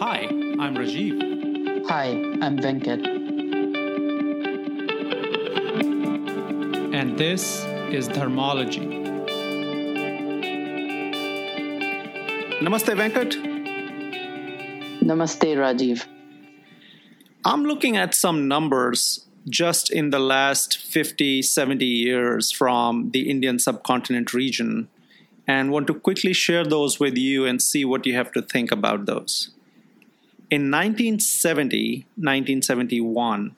Hi, I'm Rajiv. Hi, I'm Venkat. And this is Dharmology. Namaste, Venkat. Namaste, Rajiv. I'm looking at some numbers just in the last 50, 70 years from the Indian subcontinent region and want to quickly share those with you and see what you have to think about those. In 1970, 1971,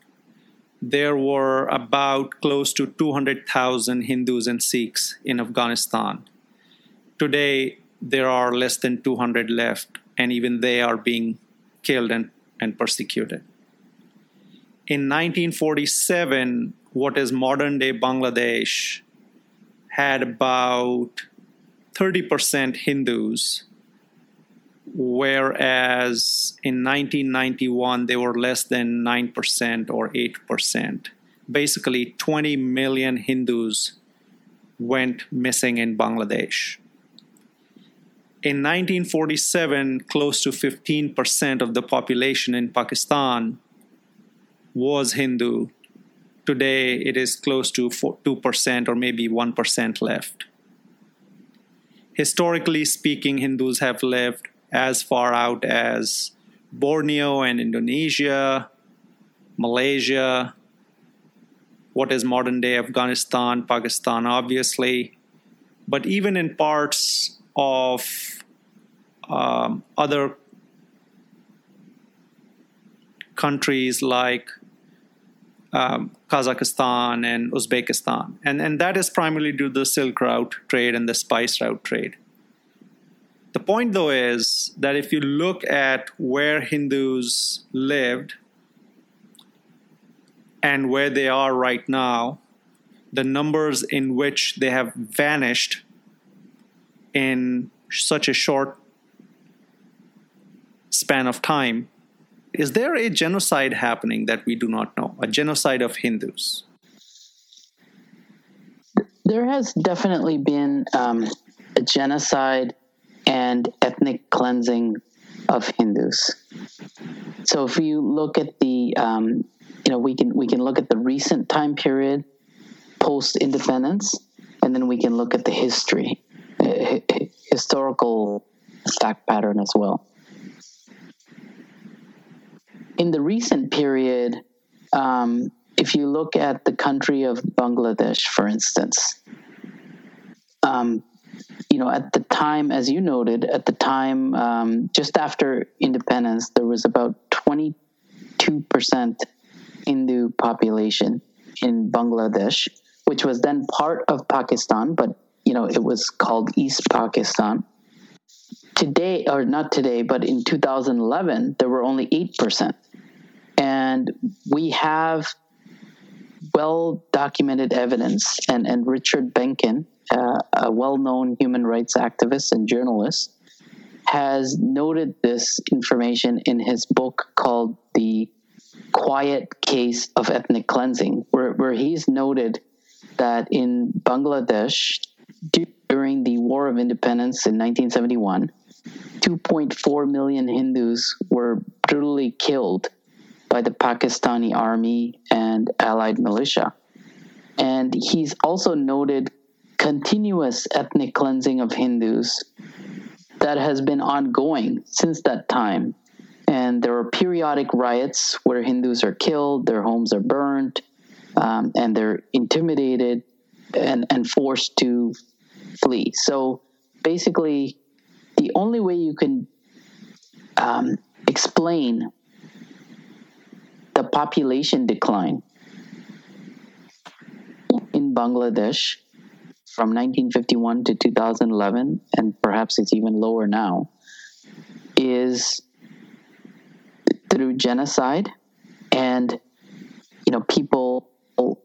there were about close to 200,000 Hindus and Sikhs in Afghanistan. Today, there are less than 200 left, and even they are being killed and, and persecuted. In 1947, what is modern day Bangladesh had about 30% Hindus, whereas in 1991 they were less than 9% or 8%. Basically, 20 million Hindus went missing in Bangladesh. In 1947, close to 15% of the population in Pakistan was Hindu. Today, it is close to 2% or maybe 1% left historically speaking, Hindus have lived as far out as Borneo and Indonesia, Malaysia, what is modern day Afghanistan, Pakistan, obviously, but even in parts of um, other countries like um, Kazakhstan and Uzbekistan. And, and that is primarily due to the Silk Route trade and the spice route trade. The point, though, is that if you look at where Hindus lived and where they are right now, the numbers in which they have vanished in such a short span of time is there a genocide happening that we do not know? A genocide of Hindus? There has definitely been um, a genocide and ethnic cleansing of Hindus. So if you look at the, um, you know, we can we can look at the recent time period post independence, and then we can look at the history, uh, historical fact pattern as well in the recent period, um, if you look at the country of Bangladesh, for instance, um, you know, at the time, as you noted, at the time, um, just after independence, there was about 22% Hindu population in Bangladesh, which was then part of Pakistan, but, you know, it was called East Pakistan. Today, or not today, but in 2011, there were only 8%. And we have well documented evidence, and, and Richard Benkin, uh, a well known human rights activist and journalist, has noted this information in his book called The Quiet Case of Ethnic Cleansing, where, where he's noted that in Bangladesh, during the War of Independence in 1971, 2.4 million Hindus were brutally killed by the Pakistani army and allied militia. And he's also noted continuous ethnic cleansing of Hindus that has been ongoing since that time. And there are periodic riots where Hindus are killed, their homes are burned, um, and they're intimidated and, and forced to flee. So basically, the only way you can um, explain the population decline in Bangladesh from 1951 to 2011, and perhaps it's even lower now, is through genocide and you know people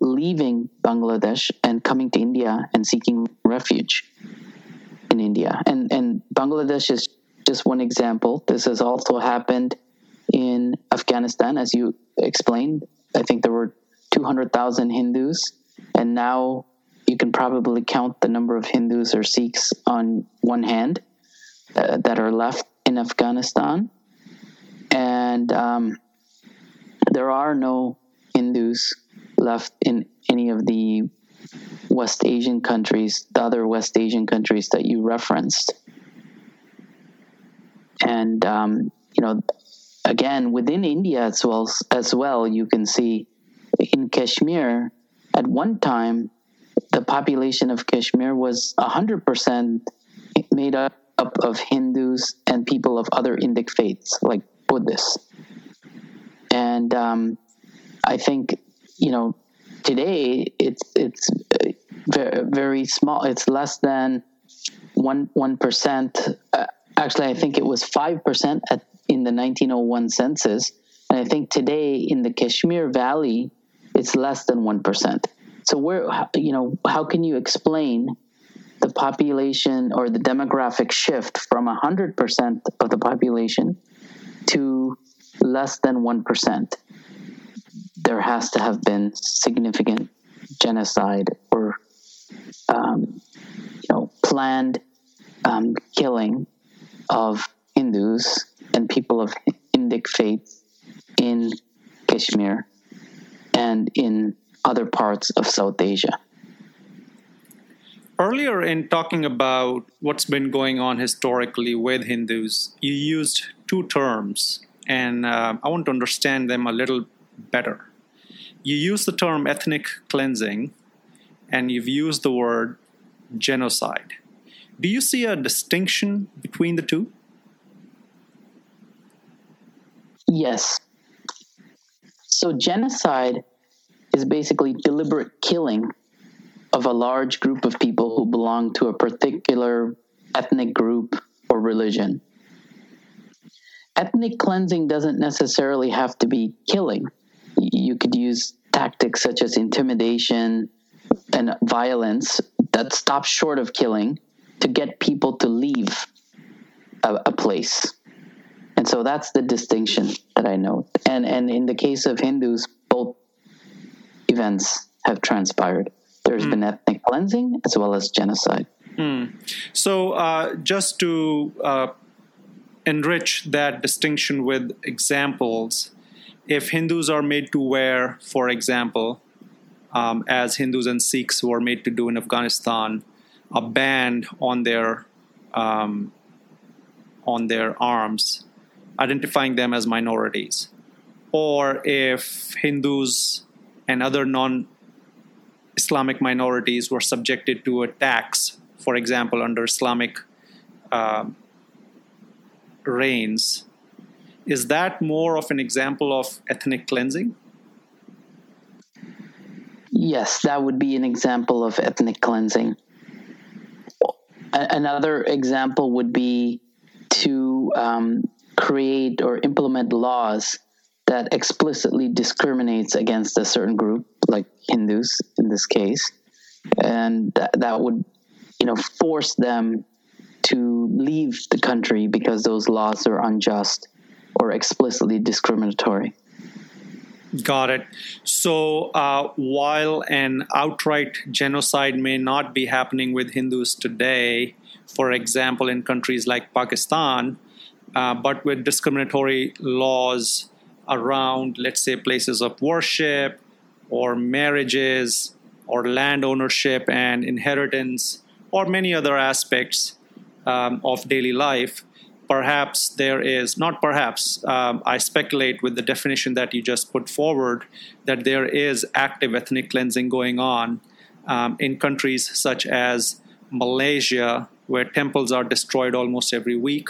leaving Bangladesh and coming to India and seeking refuge in India. And and Bangladesh is just one example. This has also happened in Afghanistan, as you explained. I think there were 200,000 Hindus, and now you can probably count the number of Hindus or Sikhs on one hand uh, that are left in Afghanistan. and um, there are no Hindus left in any of the West Asian countries, the other West Asian countries that you referenced. And um, you know, again, within India as well, as well, you can see in Kashmir at one time the population of Kashmir was 100% made up of Hindus and people of other Indic faiths, like Buddhists. And um, I think, you know, today it's it's very, very small. It's less than one one percent. Uh, actually, I think it was five percent in the 1901 census, and I think today in the Kashmir Valley, it's less than one percent. So where you know how can you explain the population or the demographic shift from 100% of the population to less than 1%? There has to have been significant genocide or um, you know planned um, killing of Hindus and people of Indic faith in Kashmir and in other parts of South Asia. Earlier, in talking about what's been going on historically with Hindus, you used two terms, and uh, I want to understand them a little better. You use the term ethnic cleansing, and you've used the word genocide. Do you see a distinction between the two? Yes. So, genocide is basically deliberate killing of a large group of people who belong to a particular ethnic group or religion. Ethnic cleansing doesn't necessarily have to be killing. You could use tactics such as intimidation and violence that stop short of killing to get people to leave a, a place. And so that's the distinction that I note. And and in the case of Hindus, events have transpired. There's mm. been ethnic cleansing as well as genocide. Mm. So, uh, just to uh, enrich that distinction with examples, if Hindus are made to wear, for example, um, as Hindus and Sikhs were made to do in Afghanistan, a band on their um, on their arms, identifying them as minorities, or if Hindus and other non Islamic minorities were subjected to attacks, for example, under Islamic uh, reigns. Is that more of an example of ethnic cleansing? Yes, that would be an example of ethnic cleansing. Another example would be to um, create or implement laws that explicitly discriminates against a certain group, like Hindus in this case, and that, that would, you know, force them to leave the country because those laws are unjust or explicitly discriminatory. Got it. So, uh, while an outright genocide may not be happening with Hindus today, for example, in countries like Pakistan, uh, but with discriminatory laws around, let's say, places of worship or marriages or land ownership and inheritance or many other aspects um, of daily life. Perhaps there is, not perhaps, um, I speculate with the definition that you just put forward, that there is active ethnic cleansing going on um, in countries such as Malaysia, where temples are destroyed almost every week,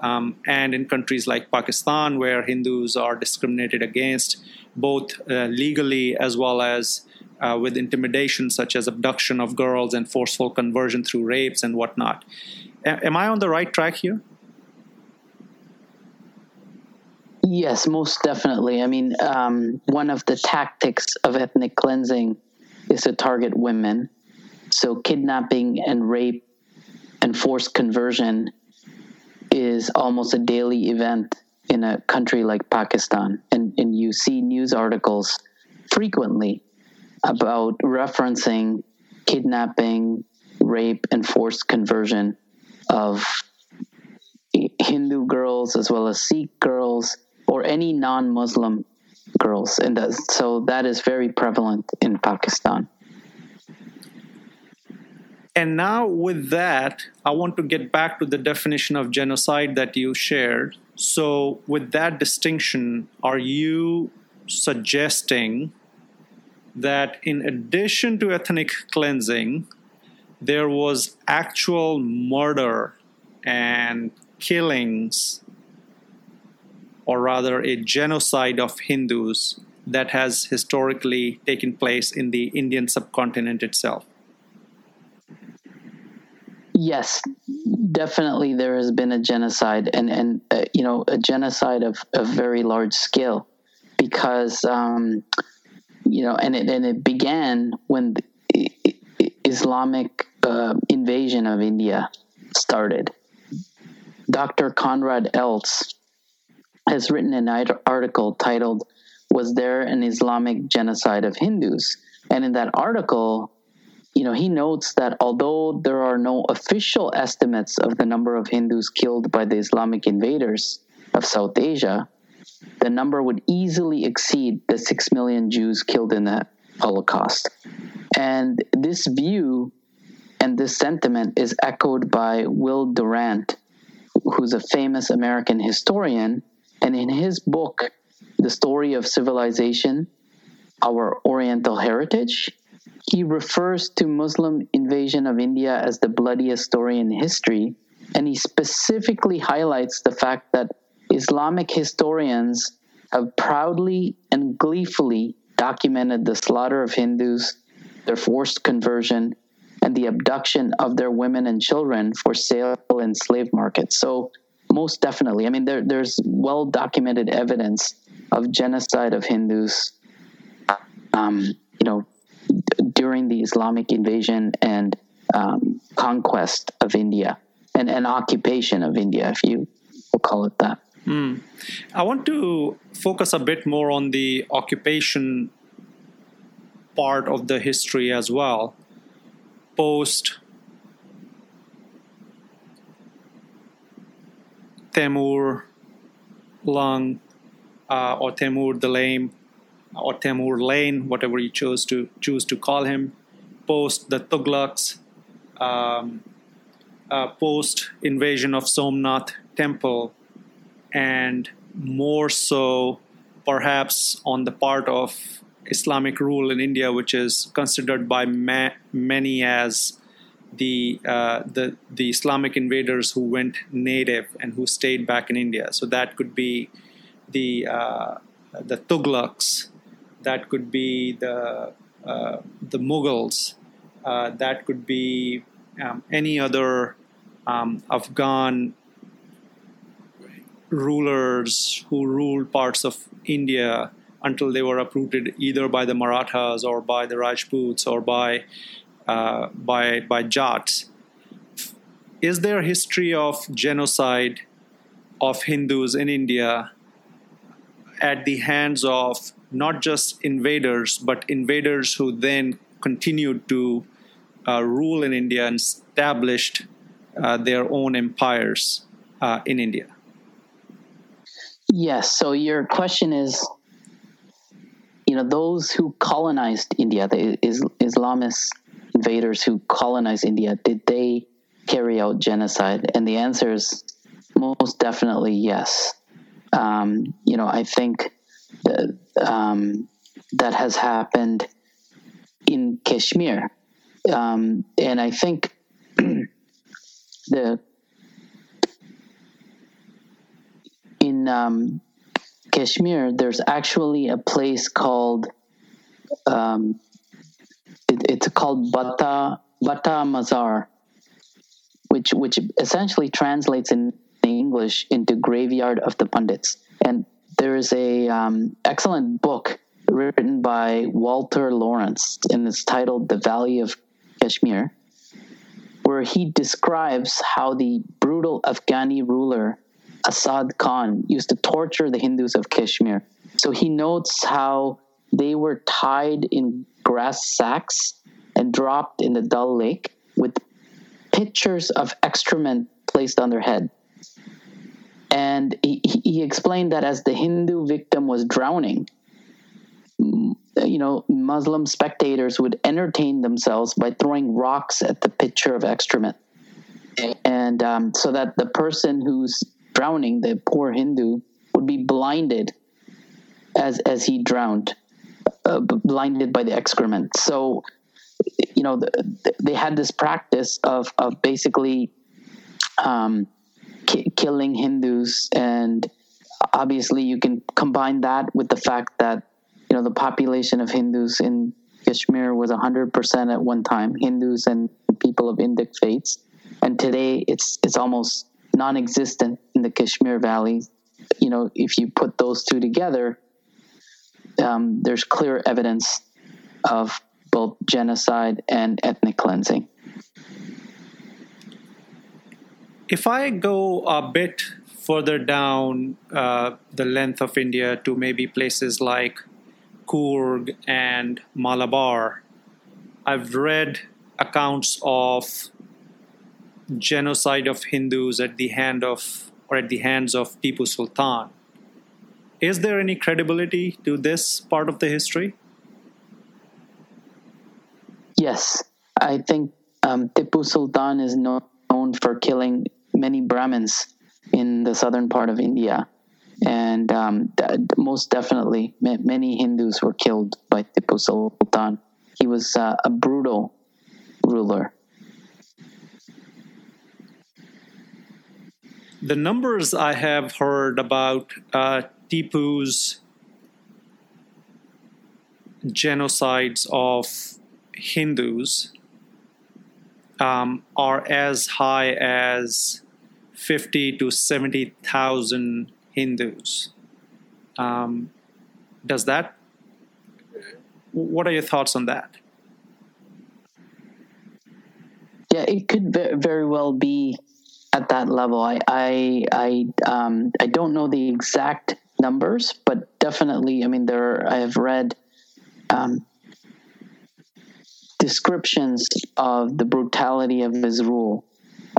um, and in countries like Pakistan, where Hindus are discriminated against, both uh, legally as well as uh, with intimidation, such as abduction of girls and forceful conversion through rapes and whatnot. A- am I on the right track here? Yes, most definitely. I mean, um, one of the tactics of ethnic cleansing is to target women. So, kidnapping and rape and forced conversion is almost a daily event in a country like Pakistan. And, and you see news articles frequently about referencing kidnapping, rape, and forced conversion of Hindu girls as well as Sikh girls, or any non-Muslim girls, and that, so that is very prevalent in Pakistan. And now, with that, I want to get back to the definition of genocide that you shared. So, with that distinction, are you suggesting that in addition to ethnic cleansing, there was actual murder and killings, or rather, a genocide of Hindus that has historically taken place in the Indian subcontinent itself? Yes, definitely there has been a genocide and, and uh, you know, a genocide of, a very large scale because, um, you know, and it, and it began when the Islamic uh, invasion of India started. Dr. Koenraad Elst has written an article titled, Was There an Islamic Genocide of Hindus? And in that article, you know, he notes that although there are no official estimates of the number of Hindus killed by the Islamic invaders of South Asia, the number would easily exceed the 6 million Jews killed in the Holocaust. And this view and this sentiment is echoed by Will Durant, who's a famous American historian. And in his book, The Story of Civilization, Our Oriental Heritage, he refers to Muslim invasion of India as the bloodiest story in history, and he specifically highlights the fact that Islamic historians have proudly and gleefully documented the slaughter of Hindus, their forced conversion, and the abduction of their women and children for sale in slave markets. So, most definitely, I mean, there, there's well documented evidence of genocide of Hindus. Um, you know, during the Islamic invasion and um, conquest of India and an occupation of India, if you will call it that. Mm. I want to focus a bit more on the occupation part of the history as well. Post Temur Lung uh, or Temur the Lame or Temur Lane, whatever you chose to choose to call him, post the Tughlaqs, um, uh, post invasion of Somnath Temple, and more so, perhaps on the part of Islamic rule in India, which is considered by ma- many as the uh, the the Islamic invaders who went native and who stayed back in India. So that could be the uh, the Tughlaqs, that could be the uh, the Mughals, uh, that could be um, any other um, Afghan rulers who ruled parts of India until they were uprooted either by the Marathas or by the Rajputs or by uh, by by Jats. Is there a history of genocide of Hindus in India at the hands of not just invaders, but invaders who then continued to uh, rule in India and established uh, their own empires uh, in India. Yes. So your question is, you know, those who colonized India, the is- Islamist invaders who colonized India, did they carry out genocide? And the answer is most definitely yes. Um, you know, I think um, that has happened in Kashmir. Um, and I think the in um, Kashmir, there's actually a place called um, it, it's called Bata Bata Mazar, which which essentially translates in English into graveyard of the pundits. And there is a um, excellent book written by Walter Lawrence, and it's titled "The Valley of Kashmir," where he describes how the brutal Afghani ruler Asad Khan used to torture the Hindus of Kashmir. So he notes how they were tied in grass sacks and dropped in the Dal Lake with pitchers of excrement placed on their head. And he, he explained that as the Hindu victim was drowning, you know, Muslim spectators would entertain themselves by throwing rocks at the pitcher of excrement. And um, so that the person who's drowning, the poor Hindu, would be blinded as, as he drowned, uh, blinded by the excrement. So, you know, the, they had this practice of, of basically um, ki- killing Hindus. And obviously, you can combine that with the fact that you know the population of Hindus in Kashmir was 100% at one time Hindus and people of Indic faiths and today it's it's almost non-existent in the Kashmir Valley you know if you put those two together um, there's clear evidence of both genocide and ethnic cleansing if I go a bit further down uh, the length of India to maybe places like Coorg and Malabar, I've read accounts of genocide of Hindus at the hand of or at the hands of Tipu Sultan. Is there any credibility to this part of the history? Yes, I think um, Tipu Sultan is known for killing many Brahmins in the southern part of India and um, most definitely many Hindus were killed by Tipu Sultan. He was uh, a brutal ruler. The numbers I have heard about uh, Tipu's genocides of Hindus um, are as high as 50 to 70,000 Hindus. Um, does that? What are your thoughts on that? Yeah, it could very well be at that level. I I I um, I don't know the exact numbers, but definitely, I mean, there I have read um, descriptions of the brutality of his rule,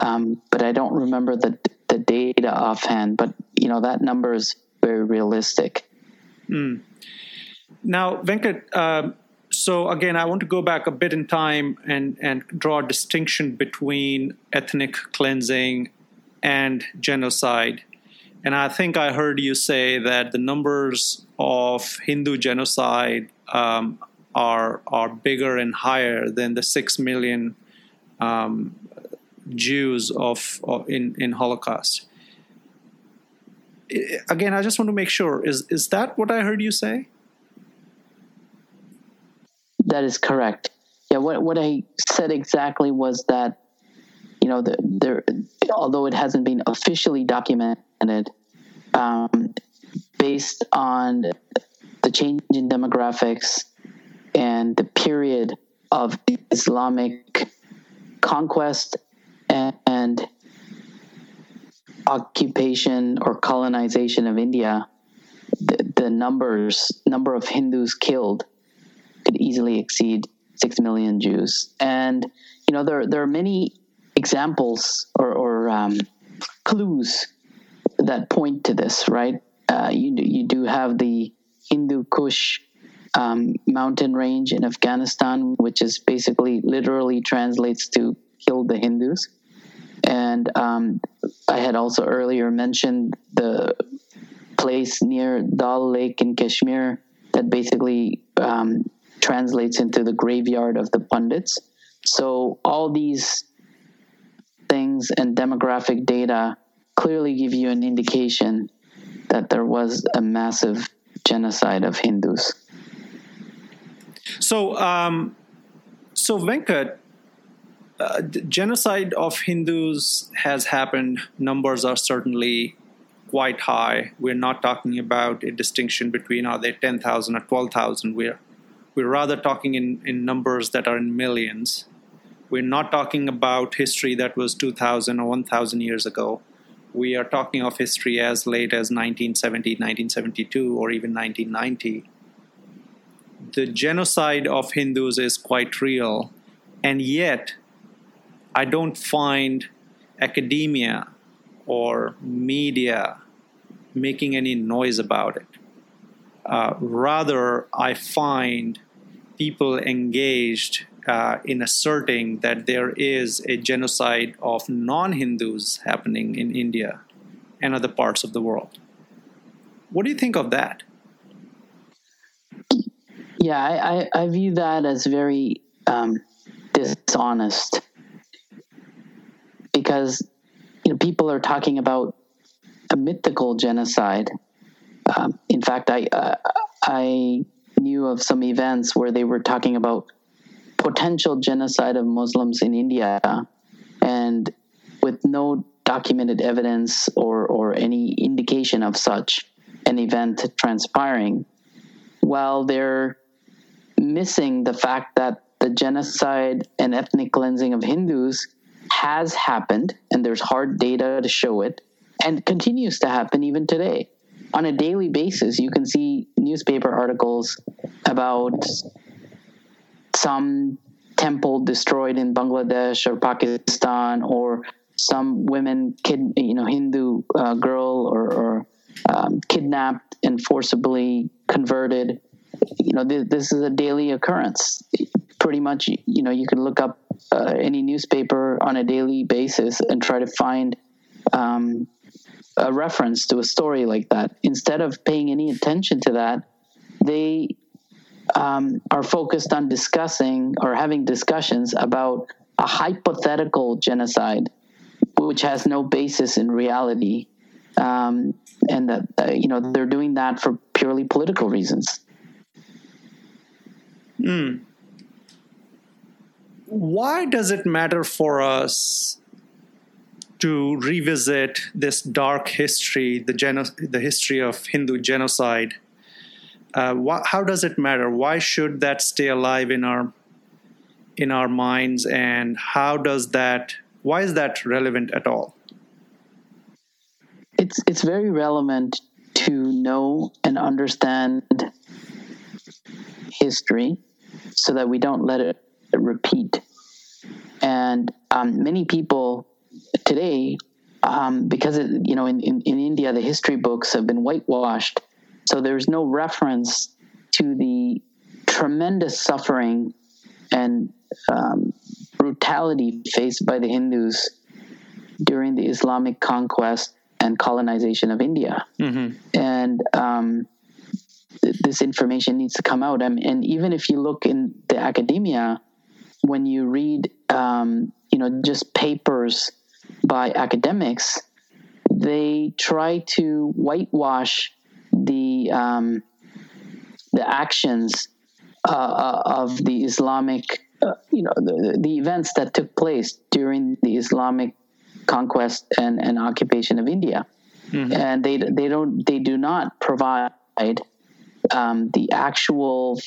um, but I don't remember the the data offhand. But you know that number is very realistic. Mm. Now, Venkat, uh, so again, I want to go back a bit in time and, and draw a distinction between ethnic cleansing and genocide. And I think I heard you say that the numbers of Hindu genocide um, are are bigger and higher than the six million um, Jews of, of in in Holocaust again, I just want to make sure is is that what I heard you say? That is correct. Yeah, what what I said exactly was that you know the, there, although it hasn't been officially documented, um, based on the change in demographics and the period of Islamic conquest and, and occupation or colonization of India, the, the numbers number of Hindus killed could easily exceed six million Jews. And you know there there are many examples or, or um, clues that point to this. Right? Uh, you you do have the Hindu Kush um, mountain range in Afghanistan, which is basically literally translates to "kill the Hindus." And um, I had also earlier mentioned the place near Dal Lake in Kashmir that basically um, translates into the graveyard of the pundits. So all these things and demographic data clearly give you an indication that there was a massive genocide of Hindus. So, um, so Venkat, uh, genocide of Hindus has happened. Numbers are certainly quite high. We're not talking about a distinction between are they 10,000 or 12,000. We're, we're rather talking in, in numbers that are in millions. We're not talking about history that was 2,000 or 1,000 years ago. We are talking of history as late as 1970, 1972, or even 1990. The genocide of Hindus is quite real, and yet I don't find academia or media making any noise about it. Uh, rather, I find people engaged uh, in asserting that there is a genocide of non Hindus happening in India and other parts of the world. What do you think of that? Yeah, I, I, I view that as very um, dishonest because you know people are talking about a mythical genocide. Um, in fact, I uh, I knew of some events where they were talking about potential genocide of Muslims in India, and with no documented evidence or or any indication of such an event transpiring, while they're missing the fact that the genocide and ethnic cleansing of Hindus has happened, and there's hard data to show it, and continues to happen even today. On a daily basis, you can see newspaper articles about some temple destroyed in Bangladesh or Pakistan, or some women, kid, you know, Hindu uh, girl or, or um, kidnapped and forcibly converted. You know, th- this is a daily occurrence. Pretty much, you know, you can look up uh, any newspaper on a daily basis and try to find um, a reference to a story like that. Instead of paying any attention to that, they um, are focused on discussing or having discussions about a hypothetical genocide, which has no basis in reality, um, and that uh, you know they're doing that for purely political reasons. Hmm why does it matter for us to revisit this dark history, the, geno- the history of Hindu genocide? Uh, wh- how does it matter? Why should that stay alive in our in our minds, and how does that? Why is that relevant at all? It's it's very relevant to know and understand history, so that we don't let it repeat. And um, many people today, um, because it, you know in, in, in India the history books have been whitewashed, so there's no reference to the tremendous suffering and um, brutality faced by the Hindus during the Islamic conquest and colonization of India. Mm-hmm. And um, th- this information needs to come out. I mean, and even if you look in the academia, when you read, um, you know, just papers by academics, they try to whitewash the um, the actions uh, uh, of the Islamic, uh, you know, the, the events that took place during the Islamic conquest and, and occupation of India, mm-hmm. and they they don't they do not provide um, the actual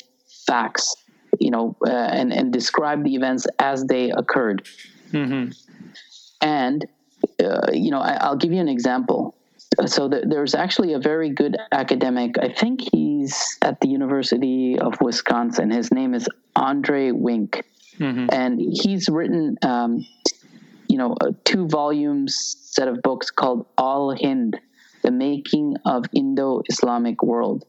facts you know, uh, and and describe the events as they occurred. Mm-hmm. And uh, you know, I, will give you an example. So the, there's actually a very good academic. I think he's at the University of Wisconsin. His name is Andre Wink, mm-hmm. and he's written, um, you know, a two volumes set of books called Al-Hind: The Making of Indo-Islamic World.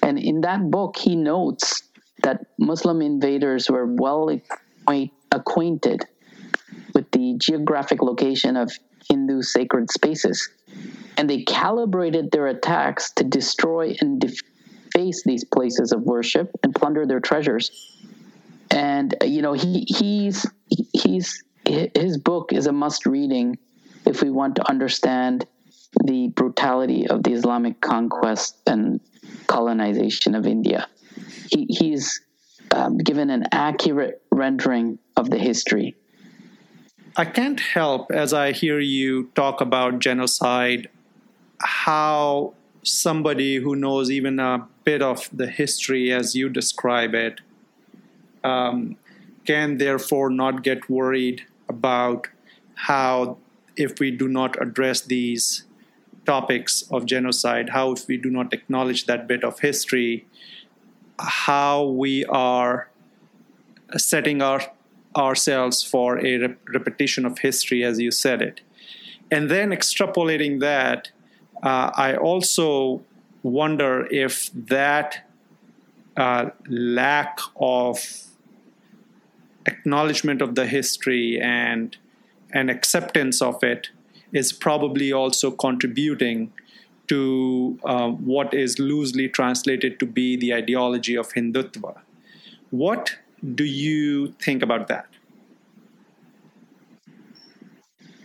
And in that book, he notes that Muslim invaders were well acquainted with the geographic location of Hindu sacred spaces, and they calibrated their attacks to destroy and deface these places of worship and plunder their treasures. And uh, you know, he he's he's his book is a must reading if we want to understand the brutality of the Islamic conquest and colonization of India he, he's um, given an accurate rendering of the history. I can't help as I hear you talk about genocide, how somebody who knows even a bit of the history as you describe it um, can therefore not get worried about how, if we do not address these topics of genocide, how if we do not acknowledge that bit of history, how we are setting our, ourselves for a rep- repetition of history, as you said it. And then extrapolating that uh, I also wonder if that uh, lack of acknowledgement of the history and and acceptance of it is probably also contributing to uh, what is loosely translated to be the ideology of Hindutva. What do you think about that?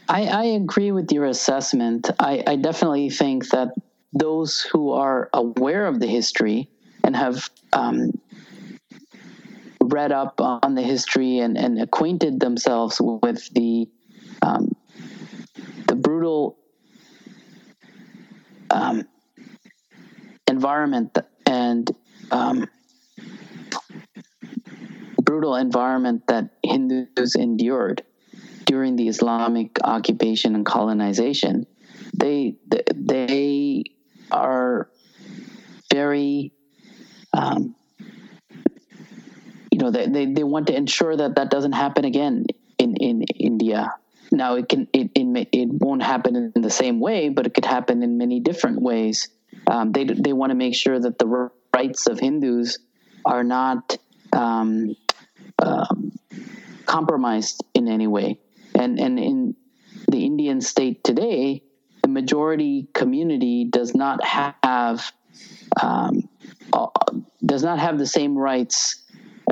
I, I agree with your assessment. I, I definitely think that those who are aware of the history and have um, read up on the history and, and acquainted themselves with the um, the brutal um, environment and um, brutal environment that Hindus endured during the Islamic occupation and colonization, they they are very um, you know they, they, they want to ensure that that doesn't happen again in, in India. Now it can it, it it won't happen in the same way, but it could happen in many different ways. Um, they they want to make sure that the rights of Hindus are not um, um, compromised in any way. And and in the Indian state today, the majority community does not have um, uh, does not have the same rights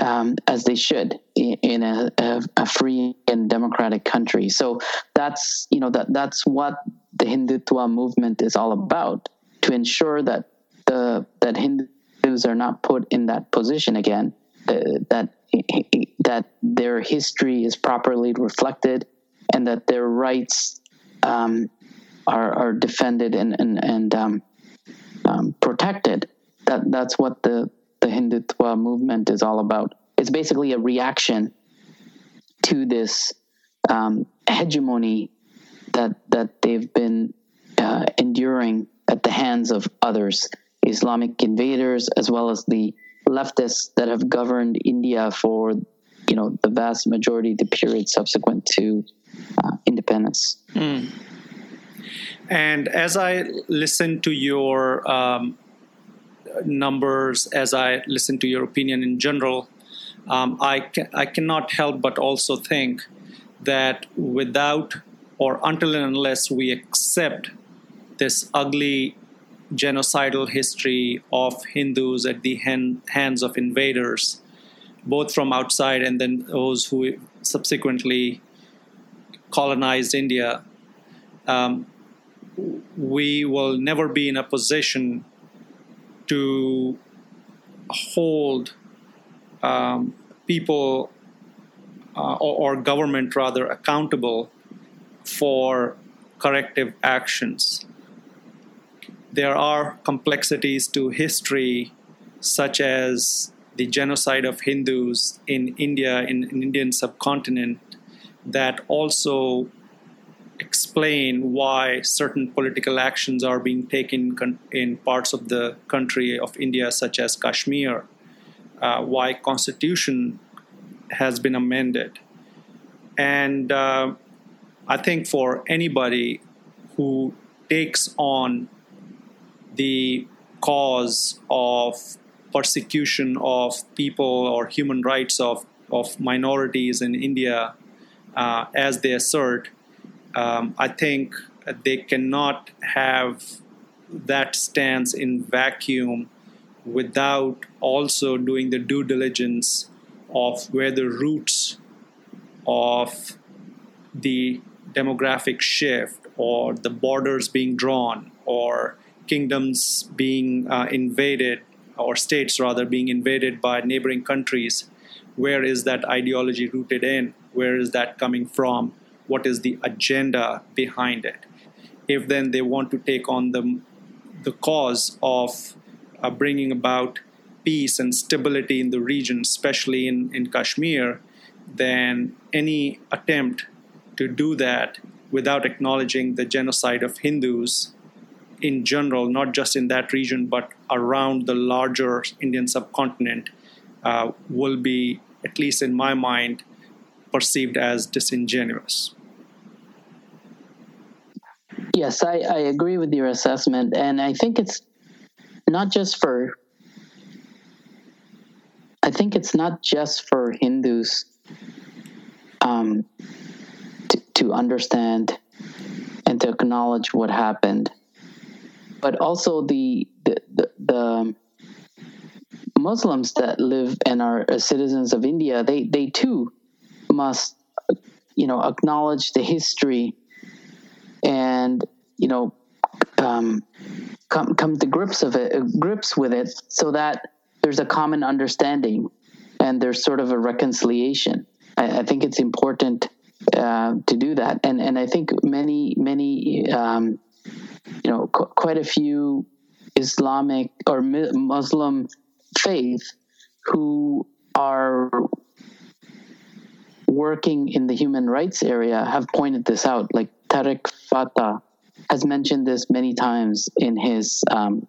um, as they should in a, a, a, free and democratic country. So that's you know that that's what the Hindutva movement is all about to ensure that the that Hindus are not put in that position again. Uh, that that their history is properly reflected and that their rights um, are, are defended and and, and um, um, protected. That that's what the the Hindutva movement is all about. It's basically a reaction to this um, hegemony that that they've been uh, enduring at the hands of others, Islamic invaders, as well as the leftists that have governed India for you know the vast majority of the period subsequent to uh, independence. Mm. And as I listen to your um, numbers, as I listen to your opinion in general, um, I, ca- I cannot help but also think that without or until and unless we accept this ugly genocidal history of Hindus at the hand, hands of invaders, both from outside and then those who subsequently colonized India, um, we will never be in a position to hold um, people uh, or, or government rather accountable for corrective actions. There are complexities to history, such as the genocide of Hindus in India, in, in Indian subcontinent, that also explain why certain political actions are being taken in parts of the country of India, such as Kashmir, uh, why constitution has been amended, and uh, I think for anybody who takes on the cause of persecution of people or human rights of, of minorities in India uh, as they assert, um, I think they cannot have that stance in vacuum without also doing the due diligence of where the roots of the demographic shift or the borders being drawn or kingdoms being uh, invaded or states rather being invaded by neighboring countries where is that ideology rooted in? Where is that coming from what is the agenda behind it. If then they want to take on the the cause of uh, bringing about peace and stability in the region especially in, in kashmir then any attempt to do that without acknowledging the genocide of hindus in general, not just in that region, but around the larger Indian subcontinent, uh, will be, at least in my mind, perceived as disingenuous. Yes, I, I agree with your assessment. And I think it's not just for, I think it's not just for Hindus um, to, to understand and to acknowledge what happened, but also the, the, the, the Muslims that live and are citizens of India, they, they too must, you know, acknowledge the history and you know um, come come to grips of it, grips with it, so that there's a common understanding and there's sort of a reconciliation. I, I think it's important uh, to do that, and and I think many many um, you know qu- quite a few Islamic or Muslim faith who are working in the human rights area have pointed this out. Like Tarek Fatah has mentioned this many times in his um,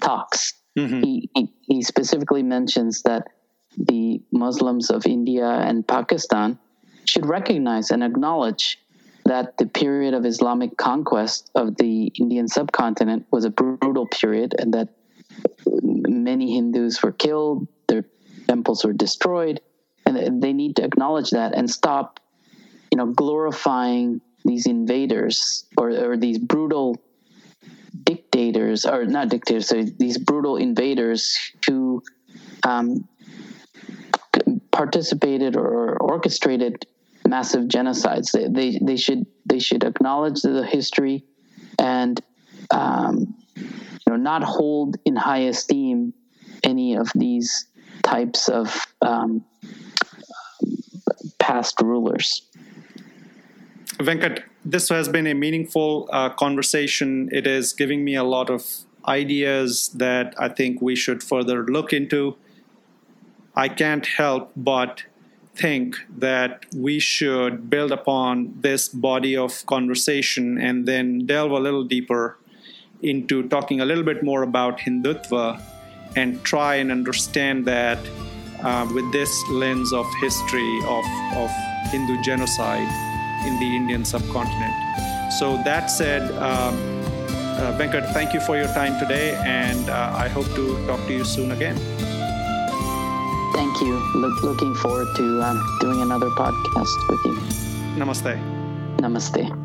talks. Mm-hmm. He, he, he specifically mentions that the Muslims of India and Pakistan should recognize and acknowledge that the period of Islamic conquest of the Indian subcontinent was a brutal period and that many Hindus were killed, their temples were destroyed, and they need to acknowledge that and stop, you know, glorifying these invaders or, or these brutal dictators, or not dictators, these brutal invaders who um, participated or orchestrated massive genocides. They, they, they should they should acknowledge the history and um, you know not hold in high esteem any of these types of um, past rulers. Venkat, this has been a meaningful uh, conversation. It is giving me a lot of ideas that I think we should further look into. I can't help but think that we should build upon this body of conversation and then delve a little deeper into talking a little bit more about Hindutva and try and understand that uh, with this lens of history of, of Hindu genocide in the Indian subcontinent. So, that said, um, uh, Venkat, thank you for your time today, and uh, I hope to talk to you soon again. Thank you. Look, looking forward to um, doing another podcast with you. Namaste. Namaste.